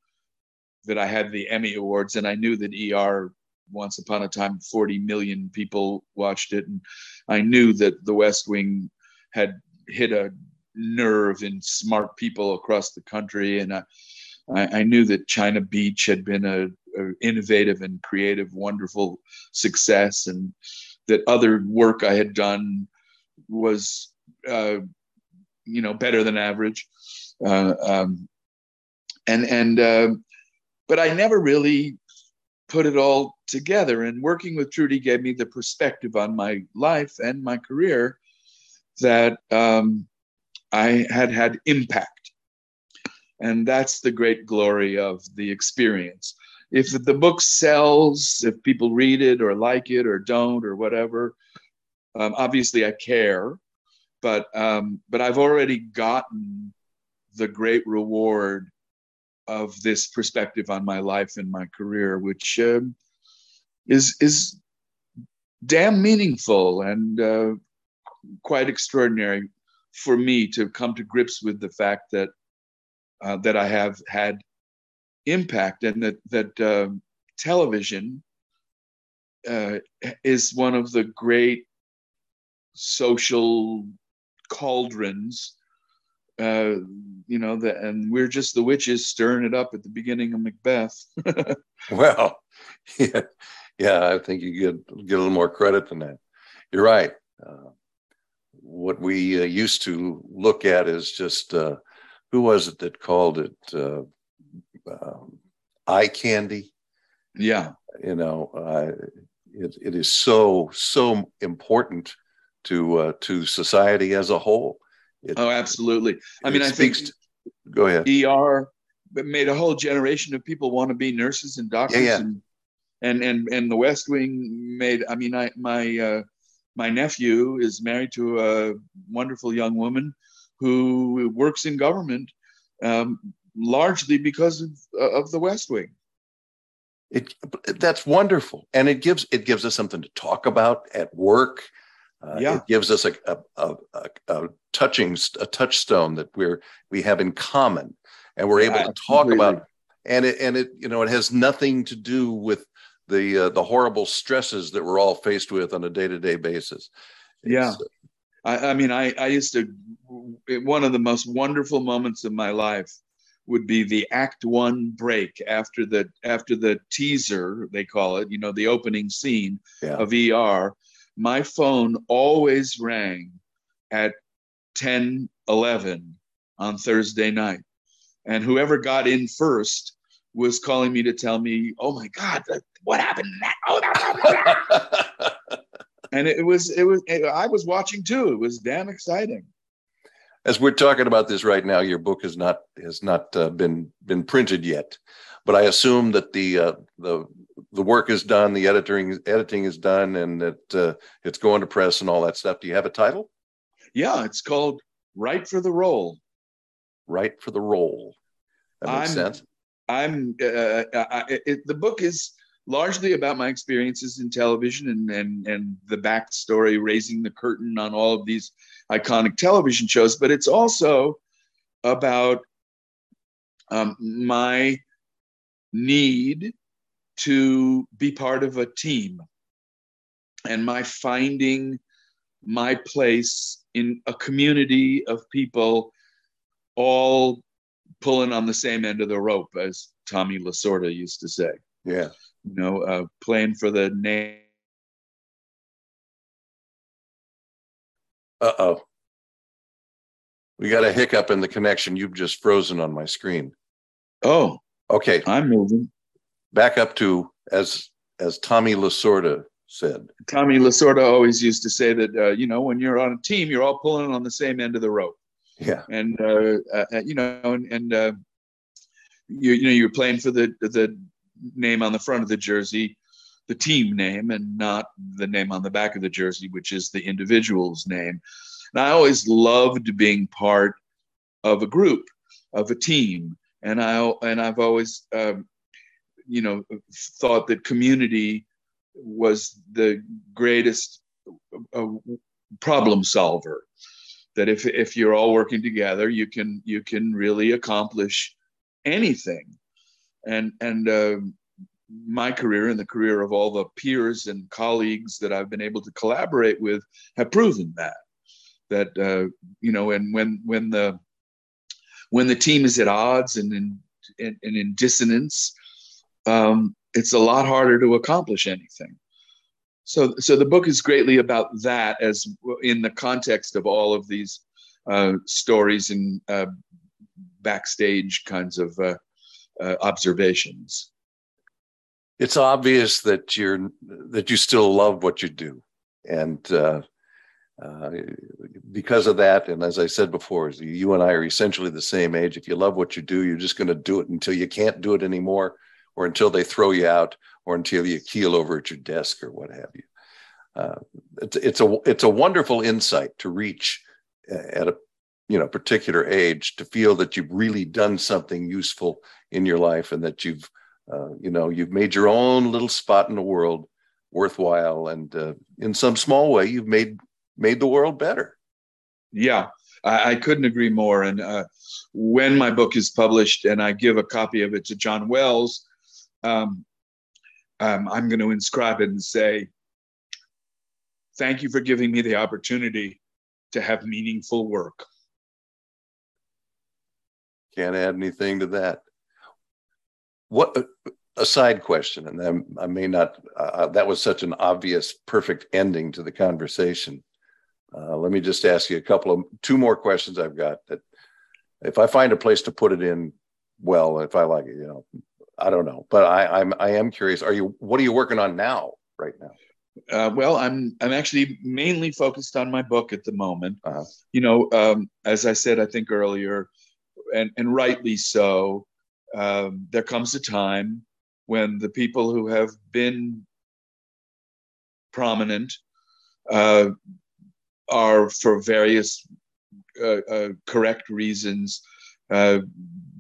that I had the Emmy Awards, and I knew that ER once upon a time 40 million people watched it and i knew that the west wing had hit a nerve in smart people across the country and I, I, knew that china beach had been a, innovative and creative, wonderful success, and that other work I had done was, uh, you know, better than average. Uh, um, and and uh, but I never really put it all together. And working with Trudy gave me the perspective on my life and my career that um, I had had impact. And that's the great glory of the experience if the book sells, if people read it or like it or don't or whatever, um, obviously I care. but um, but I've already gotten the great reward of this perspective on my life and my career, which um, is is damn meaningful and uh, quite extraordinary for me to come to grips with the fact that uh, that I have had impact and that that uh, television uh, is one of the great social cauldrons uh, you know, the, and we're just the witches stirring it up at the beginning of Macbeth. well, yeah, yeah, I think you get get a little more credit than that. You're right. Uh, what we uh, used to look at is just uh, who was it that called it uh, um, eye candy? Yeah, you know, uh, it, it is so so important to uh, to society as a whole. It, oh, absolutely. I mean, I think to, go ahead. ER made a whole generation of people want to be nurses and doctors, yeah, yeah. and and and and the West Wing made. I mean, I my uh, my nephew is married to a wonderful young woman who works in government, um, largely because of of the West Wing. It that's wonderful, and it gives it gives us something to talk about at work. Uh, yeah. It gives us a, a, a, a, touching a touchstone that we're we have in common, and we're able to talk about. And it and it you know it has nothing to do with the uh, the horrible stresses that we're all faced with on a day to day basis. Yeah, I, I mean, I I used to one of the most wonderful moments of my life would be the act one break after the after the teaser they call it you know the opening scene yeah. of er my phone always rang at 10, 11 on Thursday night. And whoever got in first was calling me to tell me, oh my God, what happened? Oh, and it was, it was, I was watching too. It was damn exciting. As we're talking about this right now, your book has not has not uh, been been printed yet, but I assume that the uh, the the work is done, the editing editing is done, and that uh, it's going to press and all that stuff. Do you have a title? Yeah, it's called Right for the Role. Right for the Role. That makes I'm, sense. I'm. Uh, I, it, the book is largely about my experiences in television and and and the backstory, raising the curtain on all of these iconic television shows. But it's also about um, my need to be part of a team. And my finding my place in a community of people all pulling on the same end of the rope as tommy lasorda used to say. Yeah. You know uh, playing for the name uh-oh. We got a hiccup in the connection. You've just frozen on my screen. Oh. Okay. I'm moving back up to as as Tommy Lasorda said. Tommy Lasorda always used to say that uh, you know when you're on a team, you're all pulling on the same end of the rope. Yeah, and uh, uh, you know, and, and uh, you you know you're playing for the the name on the front of the jersey, the team name, and not the name on the back of the jersey, which is the individual's name. And I always loved being part of a group, of a team, and I and I've always um, you know, thought that community was the greatest uh, problem solver. That if if you're all working together, you can you can really accomplish anything. And and uh, my career and the career of all the peers and colleagues that I've been able to collaborate with have proven that that uh, you know and when when the when the team is at odds and in and, and in dissonance um, it's a lot harder to accomplish anything. So, so the book is greatly about that, as in the context of all of these uh, stories and uh, backstage kinds of uh, uh observations. It's obvious that you're that you still love what you do, and uh, uh, because of that, and as I said before, you and I are essentially the same age. If you love what you do, you're just going to do it until you can't do it anymore or until they throw you out or until you keel over at your desk or what have you. Uh, it's, it's a it's a wonderful insight to reach at a you know particular age to feel that you've really done something useful in your life and that you've uh, you know you've made your own little spot in the world worthwhile. And uh, in some small way you've made made the world better. Yeah i, I couldn't agree more. And uh, when my book is published and i give a copy of it to john wells um, um, i'm going to inscribe it and say thank you for giving me the opportunity to have meaningful work can't add anything to that. What a side question, and I may not. Uh, that was such an obvious, perfect ending to the conversation. Uh, let me just ask you a couple of two more questions I've got. That if I find a place to put it in, well, if I like it, you know, I don't know, but I, I'm I am curious. Are you what are you working on now, right now? Uh, well, I'm I'm actually mainly focused on my book at the moment. Uh-huh. You know, um, as I said, I think earlier, and, and rightly so, um, there comes a time when the people who have been prominent uh, are, for various uh, uh, correct reasons, uh,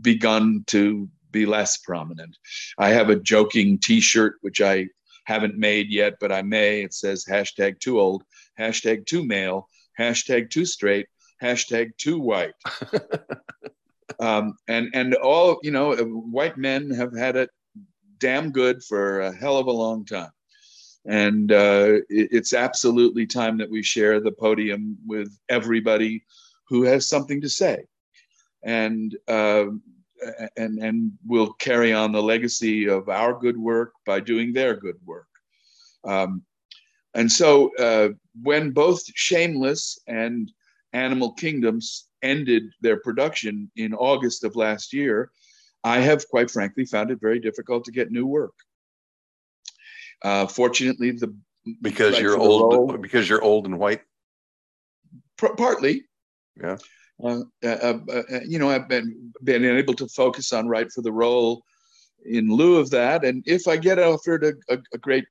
begun to be less prominent. I have a joking T-shirt which I haven't made yet, but I may. It says hashtag too old, hashtag too male, hashtag too straight, hashtag too white. um, and and all you know, white men have had it damn good for a hell of a long time, and uh, it, it's absolutely time that we share the podium with everybody who has something to say, and. Uh, and and we'll carry on the legacy of our good work by doing their good work. Um, and so uh, when both Shameless and Animal Kingdoms ended their production in August of last year, I have quite frankly found it very difficult to get new work. Uh, fortunately, the because you're old because you're old and white. Pr- partly, yeah. Uh, uh, uh, uh, you know, I've been been able to focus on right for the role in lieu of that, and if I get offered a, a, a great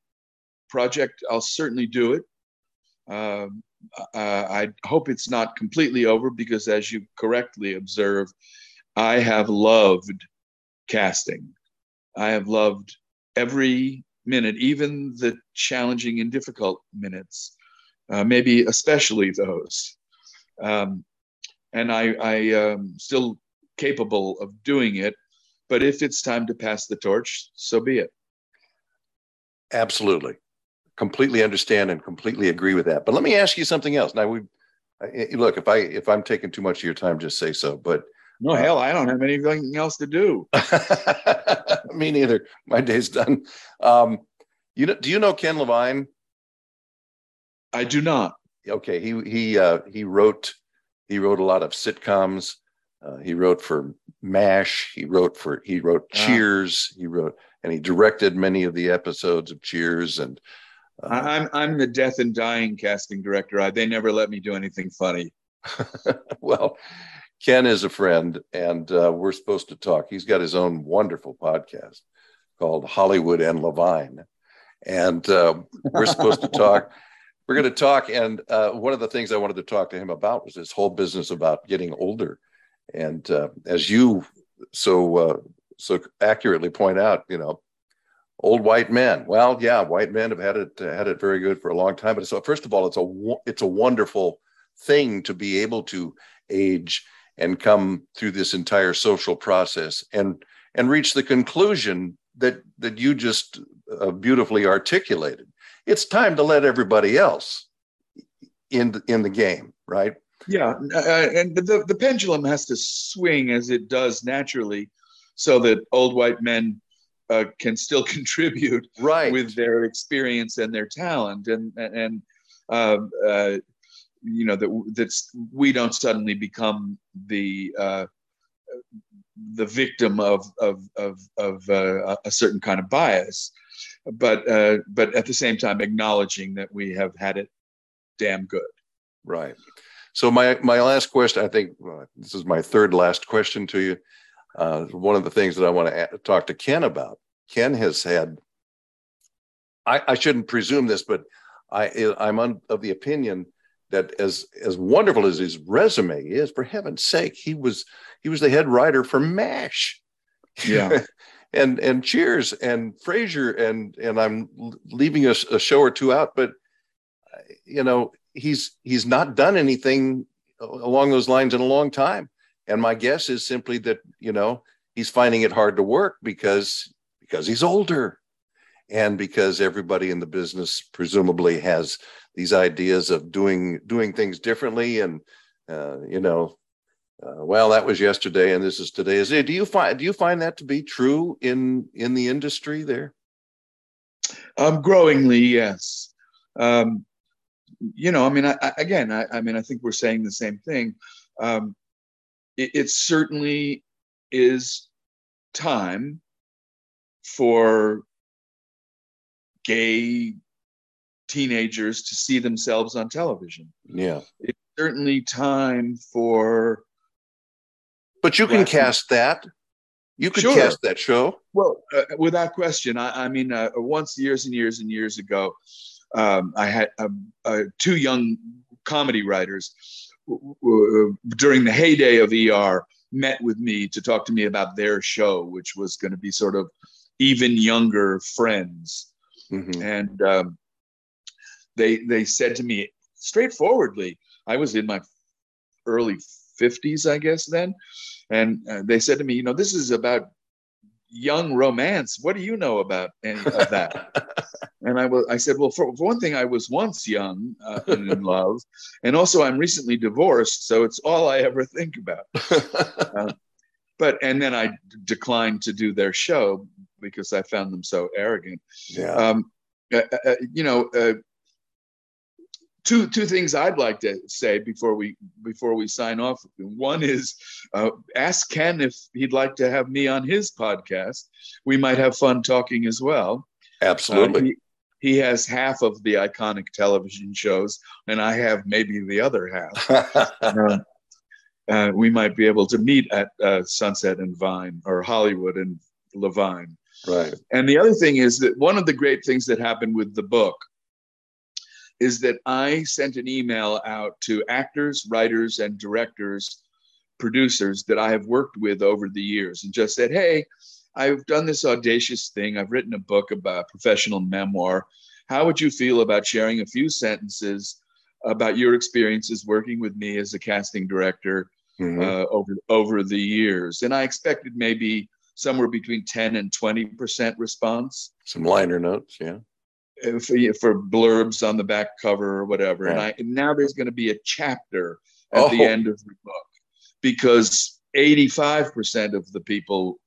project, I'll certainly do it. Um, uh, I hope it's not completely over because, as you correctly observe, I have loved casting. I have loved every minute, even the challenging and difficult minutes, uh, maybe especially those. Um, and I, I am um, still capable of doing it. But if it's time to pass the torch, so be it. Absolutely completely understand and completely agree with that. But let me ask you something else. Now, we look if I if I'm taking too much of your time, just say so. But no, uh, hell, I don't have anything else to do. me neither. My day's done. Um, you know, do you know Ken Levine? I do not. Okay, he he uh, he wrote he wrote a lot of sitcoms. Uh, he wrote for MASH. He wrote for he wrote ah. Cheers. He wrote and he directed many of the episodes of Cheers and uh, I'm I'm the death and dying casting director. I, they never let me do anything funny. well, Ken is a friend, and uh, we're supposed to talk. He's got his own wonderful podcast called Hollywood and Levine, and uh, we're supposed to talk. We're going to talk, and uh, one of the things I wanted to talk to him about was this whole business about getting older. And uh, as you so uh, so accurately point out, you know, old white men. Well, yeah, white men have had it had it very good for a long time. But so, first of all, it's a it's a wonderful thing to be able to age and come through this entire social process and and reach the conclusion that that you just uh, beautifully articulated. It's time to let everybody else in the, in the game, right? Yeah, uh, and the the pendulum has to swing as it does naturally, so that old white men uh, can still contribute right. with their experience and their talent and and um, uh, you know that that's we don't suddenly become the uh, the victim of of of, of uh, a certain kind of bias but uh, but at the same time acknowledging that we have had it damn good right so my my last question i think this is my third last question to you uh, one of the things that I want to talk to Ken about. Ken has had, I, I shouldn't presume this, but I, I'm of the opinion that as as wonderful as his resume is, for heaven's sake, he was he was the head writer for MASH. Yeah. and and Cheers and Frasier and and I'm leaving a, a show or two out, but you know he's he's not done anything along those lines in a long time. And my guess is simply that you know he's finding it hard to work because because he's older and because everybody in the business presumably has these ideas of doing doing things differently and uh, you know uh, well that was yesterday and this is today is it do you find do you find that to be true in in the industry there um growingly yes um you know i mean I, again I, I mean i think we're saying the same thing um it, it certainly is time for gay teenagers to see themselves on television. Yeah. It's certainly time for. But you can cast that. You could sure. cast that show. Well, uh, without question. I, I mean, uh, once years and years and years ago, um, I had um, uh, two young comedy writers during the heyday of ER met with me to talk to me about their show, which was going to be sort of even younger friends. Mm-hmm. And um, they they said to me straightforwardly, I was in my early 50s, I guess then, and uh, they said to me, you know, this is about young romance. What do you know about any of that? and I was, I said, well, for, for one thing, I was once young uh, and in love, and also I'm recently divorced, so it's all I ever think about. Uh, but and then I d- declined to do their show because I found them so arrogant. Yeah. Um, uh, uh, uh you know, uh, two two things I'd like to say before we before we sign off. One is uh, ask Ken if he'd like to have me on his podcast. We might have fun talking as well. Absolutely. Uh, he, he, has half of the iconic television shows, and I have maybe the other half. uh, uh, we might be able to meet at uh, Sunset and Vine or Hollywood and Levine. Right. And the other thing is that one of the great things that happened with the book is that I sent an email out to actors, writers, and directors, producers that I have worked with over the years and just said, hey, I've done this audacious thing. I've written a book about professional memoir. How would you feel about sharing a few sentences about your experiences working with me as a casting director mm-hmm. uh, over over the years? And I expected maybe somewhere between 10 and 20 percent response. Some liner notes, yeah for, for blurbs on the back cover or whatever. And I and now there's going to be a chapter at oh. the end of the book because 85% of the people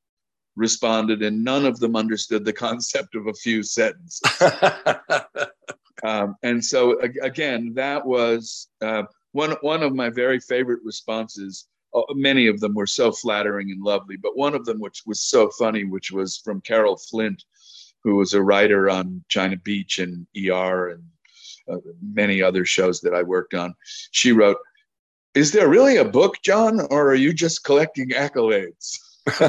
responded and none of them understood the concept of a few sentences. um, and so again, that was uh, one one of my very favorite responses. Uh, many of them were so flattering and lovely, but one of them, which was so funny, which was from Carol Flint, who was a writer on China Beach and ER and uh, many other shows that I worked on. She wrote, Is there really a book, John, or are you just collecting accolades?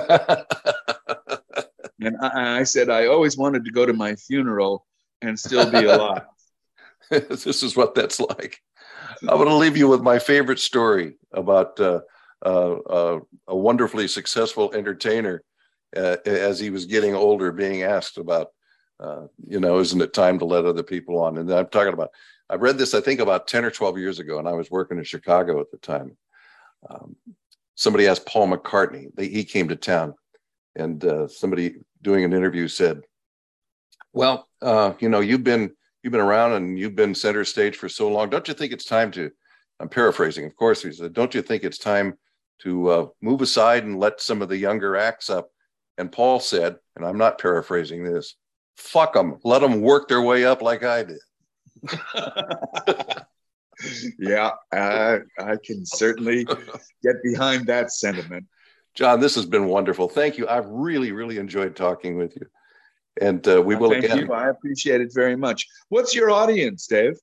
and I, I, said, I always wanted to go to my funeral and still be alive. this is what that's like. I'm going to leave you with my favorite story about uh, uh, uh a wonderfully successful entertainer uh, as he was getting older, being asked about, uh, you know, isn't it time to let other people on? And I'm talking about, I read this, I think, about 10 or 12 years ago, and I was working in Chicago at the time. Um, somebody asked Paul McCartney, they, he came to town, and uh, somebody doing an interview said, well, uh, you know, you've been you've been around and you've been center stage for so long. Don't you think it's time to? I'm paraphrasing, of course. He said, "Don't you think it's time to uh, move aside and let some of the younger acts up and Paul said, and I'm not paraphrasing this, fuck them, let them work their way up like I did. yeah, I, I can certainly get behind that sentiment. John, this has been wonderful. Thank you. I've really, really enjoyed talking with you. And uh, we will Thank again. You. I appreciate it very much. What's your audience, Dave?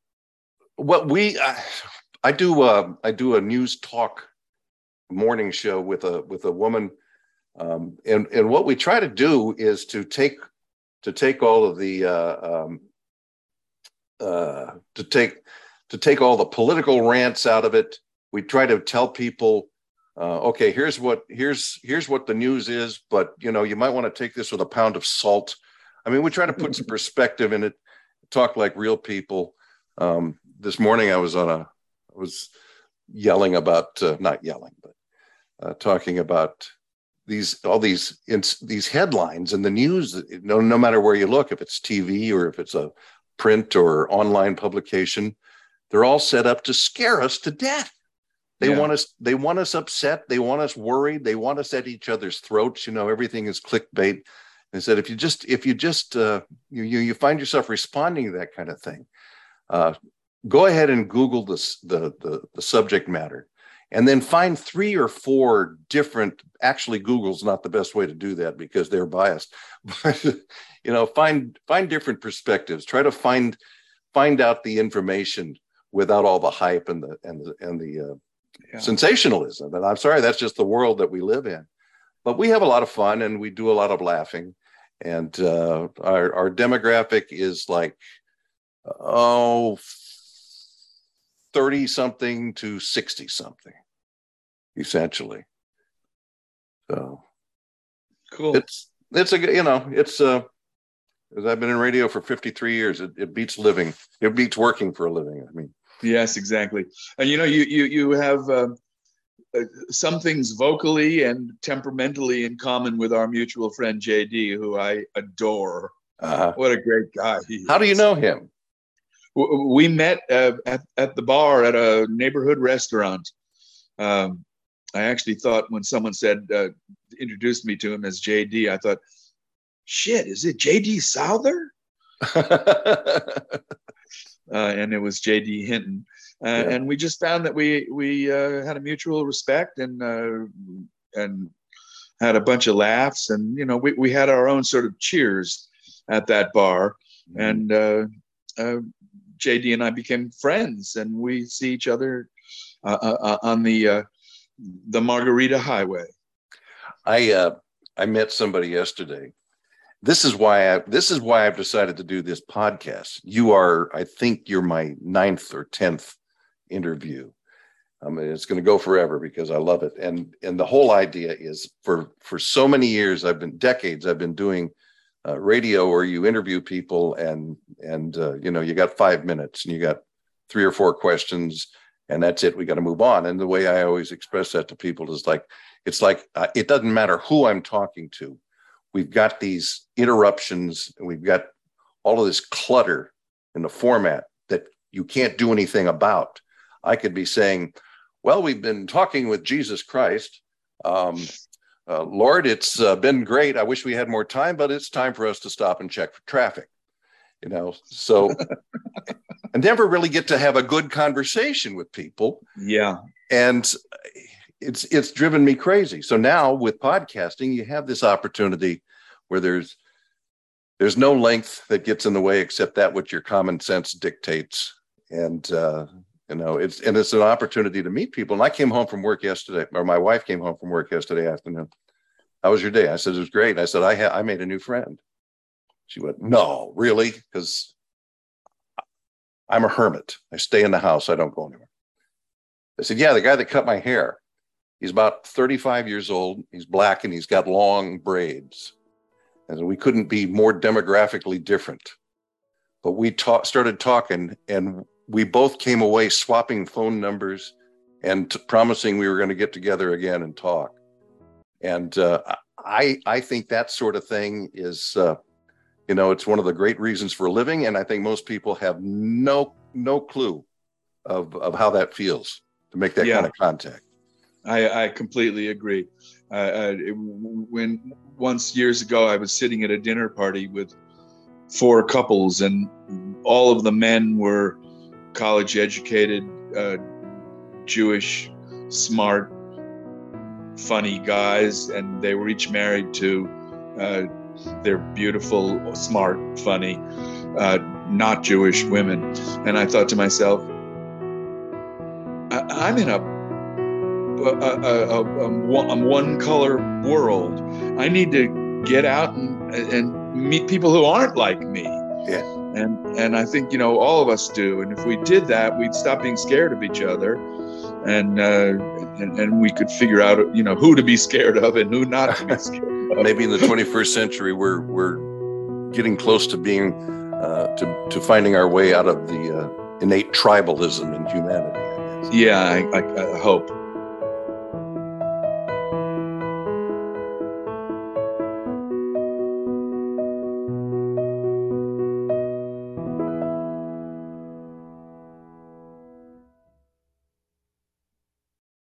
What we, uh, I do, uh, I do a news talk morning show with a with a woman um, and and what we try to do is to take to take all of the uh, um, uh, to take to take all the political rants out of it. We try to tell people, uh, okay, here's what here's here's what the news is, but you know, you might want to take this with a pound of salt. I mean, we try to put some perspective in it, talk like real people. Um, this morning, I was on a I was yelling about uh, not yelling, but uh, talking about these all these these headlines in the news. No, no matter where you look, if it's TV or if it's a print or online publication, they're all set up to scare us to death. They yeah. want us. They want us upset. They want us worried. They want us at each other's throats. You know, everything is clickbait. They said if you just if you just uh, you, you you find yourself responding to that kind of thing, uh, go ahead and Google this the, the the subject matter, and then find three or four different. Actually, Google's not the best way to do that because they're biased. But you know, find find different perspectives. Try to find find out the information without all the hype and the and the and the uh, yeah. sensationalism. And I'm sorry, that's just the world that we live in. But we have a lot of fun and we do a lot of laughing. And uh, our our demographic is like oh 30 something to 60 something essentially so cool it's it's a you know it's uh because I've been in radio for 53 years. It, it beats living. It beats working for a living. I mean, yes, exactly. And you know, you you you have uh, uh some things vocally and temperamentally in common with our mutual friend JD, who I adore. Uh-huh. What a great guy How do you know him? We met uh, at, at the bar at a neighborhood restaurant. Um, I actually thought when someone said, uh, introduced me to him as JD, I thought, shit, is it JD Souther? uh, and it was JD Hinton. Uh, yeah. And we just found that we we uh, had a mutual respect and uh, and had a bunch of laughs and you know we, we had our own sort of cheers at that bar mm-hmm. and uh, uh, JD and I became friends and we see each other on the the Margarita Highway. I uh, I met somebody yesterday this is why I this is why I've decided to do this podcast. You are, I think, you're my ninth or tenth interview. I mean, it's going to go forever because I love it. And and the whole idea is for for so many years, I've been decades, I've been doing uh, radio where you interview people and and uh, you know you got five minutes and you got three or four questions and that's it. We got to move on. And the way I always express that to people is like it's like uh, it doesn't matter who I'm talking to we've got these interruptions we've got all of this clutter in the format that you can't do anything about. I could be saying, well, we've been talking with Jesus Christ. Um, uh, Lord, it's uh, been great. I wish we had more time, but it's time for us to stop and check for traffic. You know, so I never really get to have a good conversation with people. Yeah. And it's it's driven me crazy. So now with podcasting, you have this opportunity where there's there's no length that gets in the way except that which your common sense dictates. And uh, you know, it's and it's an opportunity to meet people. And I came home from work yesterday, or my wife came home from work yesterday afternoon. How was your day? I said it was great. I said I had I made a new friend. She went, No, really? Because I'm a hermit. I stay in the house. I don't go anywhere. I said, Yeah, the guy that cut my hair. He's about 35 years old. He's black and he's got long braids. And we couldn't be more demographically different. But we ta- started talking and we both came away swapping phone numbers and t- promising we were going to get together again and talk. And uh, I, I think that sort of thing is, uh, you know, it's one of the great reasons for living. And I think most people have no, no clue of, of how that feels to make that yeah. kind of contact. I, I completely agree. Uh, it, when once years ago, I was sitting at a dinner party with four couples, and all of the men were college educated, uh, Jewish, smart, funny guys, and they were each married to uh, their beautiful, smart, funny, uh, not Jewish women. And I thought to myself, I- I'm in a a, a, a, a, one color world. I need to get out and, and meet people who aren't like me. Yeah. and and I think you know all of us do. And if we did that, we'd stop being scared of each other, and uh, and, and we could figure out you know who to be scared of and who not to be scared of. Maybe in the 21st century, we're we're getting close to being uh, to to finding our way out of the uh, innate tribalism in humanity. Yeah, I, I, I hope.